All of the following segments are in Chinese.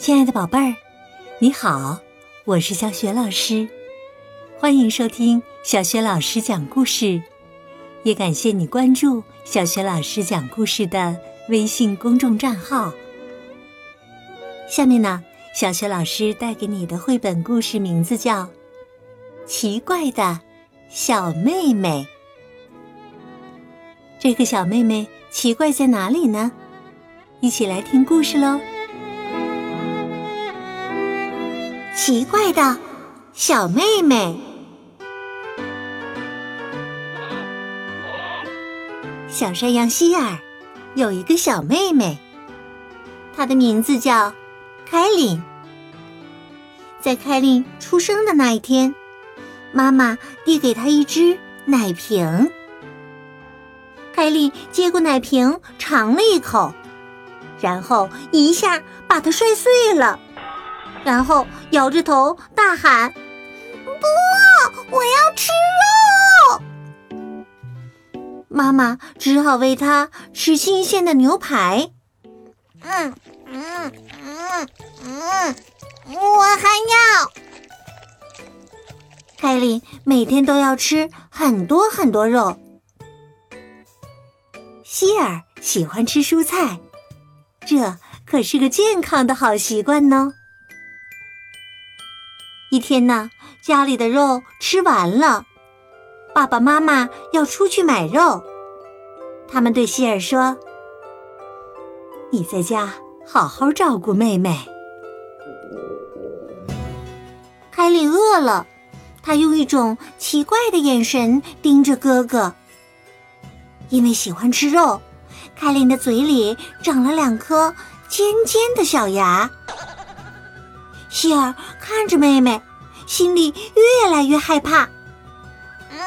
亲爱的宝贝儿，你好，我是小雪老师，欢迎收听小雪老师讲故事，也感谢你关注小雪老师讲故事的微信公众账号。下面呢，小雪老师带给你的绘本故事名字叫《奇怪的小妹妹》。这个小妹妹奇怪在哪里呢？一起来听故事喽！奇怪的小妹妹，小山羊希尔有一个小妹妹，她的名字叫凯琳。在凯琳出生的那一天，妈妈递给她一只奶瓶，凯琳接过奶瓶尝了一口，然后一下把它摔碎了。然后摇着头大喊：“不，我要吃肉！”妈妈只好喂他吃新鲜的牛排。嗯嗯嗯嗯，我还要。凯莉每天都要吃很多很多肉。希尔喜欢吃蔬菜，这可是个健康的好习惯呢。一天呢，家里的肉吃完了，爸爸妈妈要出去买肉。他们对希尔说：“你在家好好照顾妹妹。”凯琳饿了，他用一种奇怪的眼神盯着哥哥。因为喜欢吃肉，凯琳的嘴里长了两颗尖尖的小牙。希尔看着妹妹，心里越来越害怕。嗯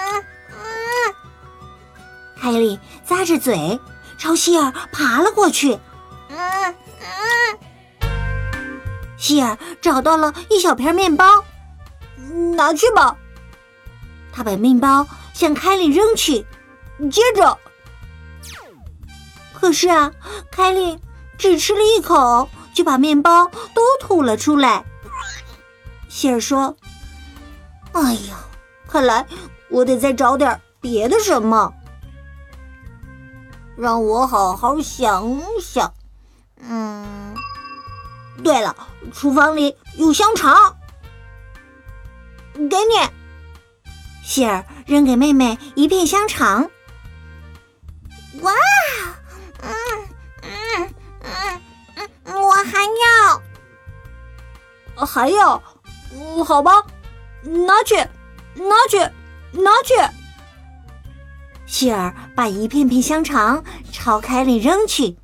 嗯，凯莉咂着嘴朝希尔爬了过去。嗯嗯，希尔找到了一小片面包，拿去吧。他把面包向凯莉扔去，接着，可是啊，凯莉只吃了一口，就把面包都吐了出来。希尔说：“哎呀，看来我得再找点别的什么。让我好好想想。嗯，对了，厨房里有香肠，给你。”希尔扔给妹妹一片香肠。哇，嗯嗯嗯嗯，我还要，还要。嗯，好吧，拿去，拿去，拿去。希尔把一片片香肠朝凯莉扔去，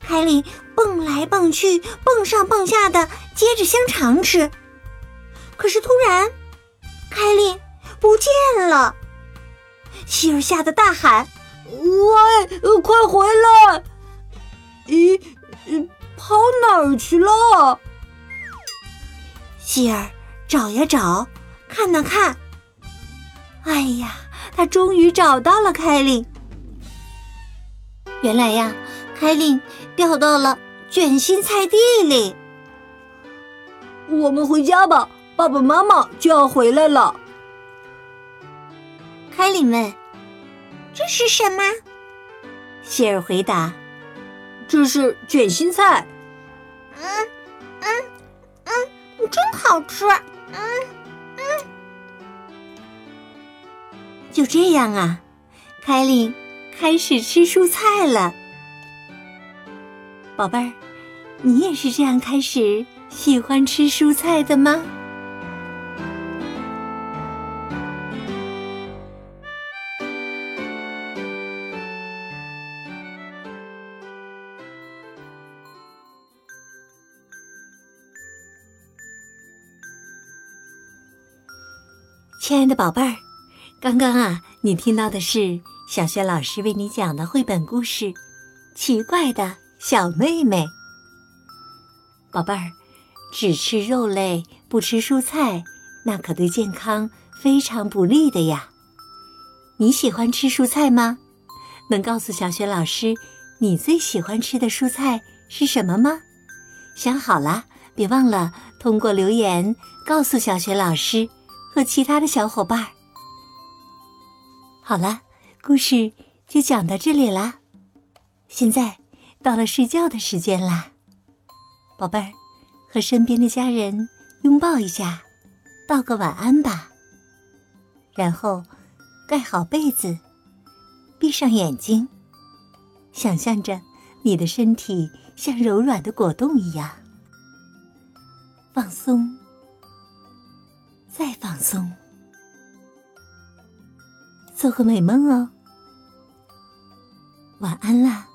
凯莉蹦来蹦去，蹦上蹦下的接着香肠吃。可是突然，凯莉不见了。希尔吓得大喊：“喂，快回来！咦，跑哪儿去了？”希尔找呀找，看呐看，哎呀，他终于找到了凯琳。原来呀，凯琳掉到了卷心菜地里。我们回家吧，爸爸妈妈就要回来了。凯琳问：“这是什么？”希尔回答：“这是卷心菜。”嗯嗯。真好吃，嗯嗯。就这样啊，凯琳开始吃蔬菜了。宝贝儿，你也是这样开始喜欢吃蔬菜的吗？亲爱的宝贝儿，刚刚啊，你听到的是小雪老师为你讲的绘本故事《奇怪的小妹妹》。宝贝儿，只吃肉类不吃蔬菜，那可对健康非常不利的呀。你喜欢吃蔬菜吗？能告诉小雪老师你最喜欢吃的蔬菜是什么吗？想好了，别忘了通过留言告诉小雪老师和其他的小伙伴。好了，故事就讲到这里啦。现在到了睡觉的时间啦，宝贝儿，和身边的家人拥抱一下，道个晚安吧。然后盖好被子，闭上眼睛，想象着你的身体像柔软的果冻一样放松，再放松，做个美梦哦。晚安啦。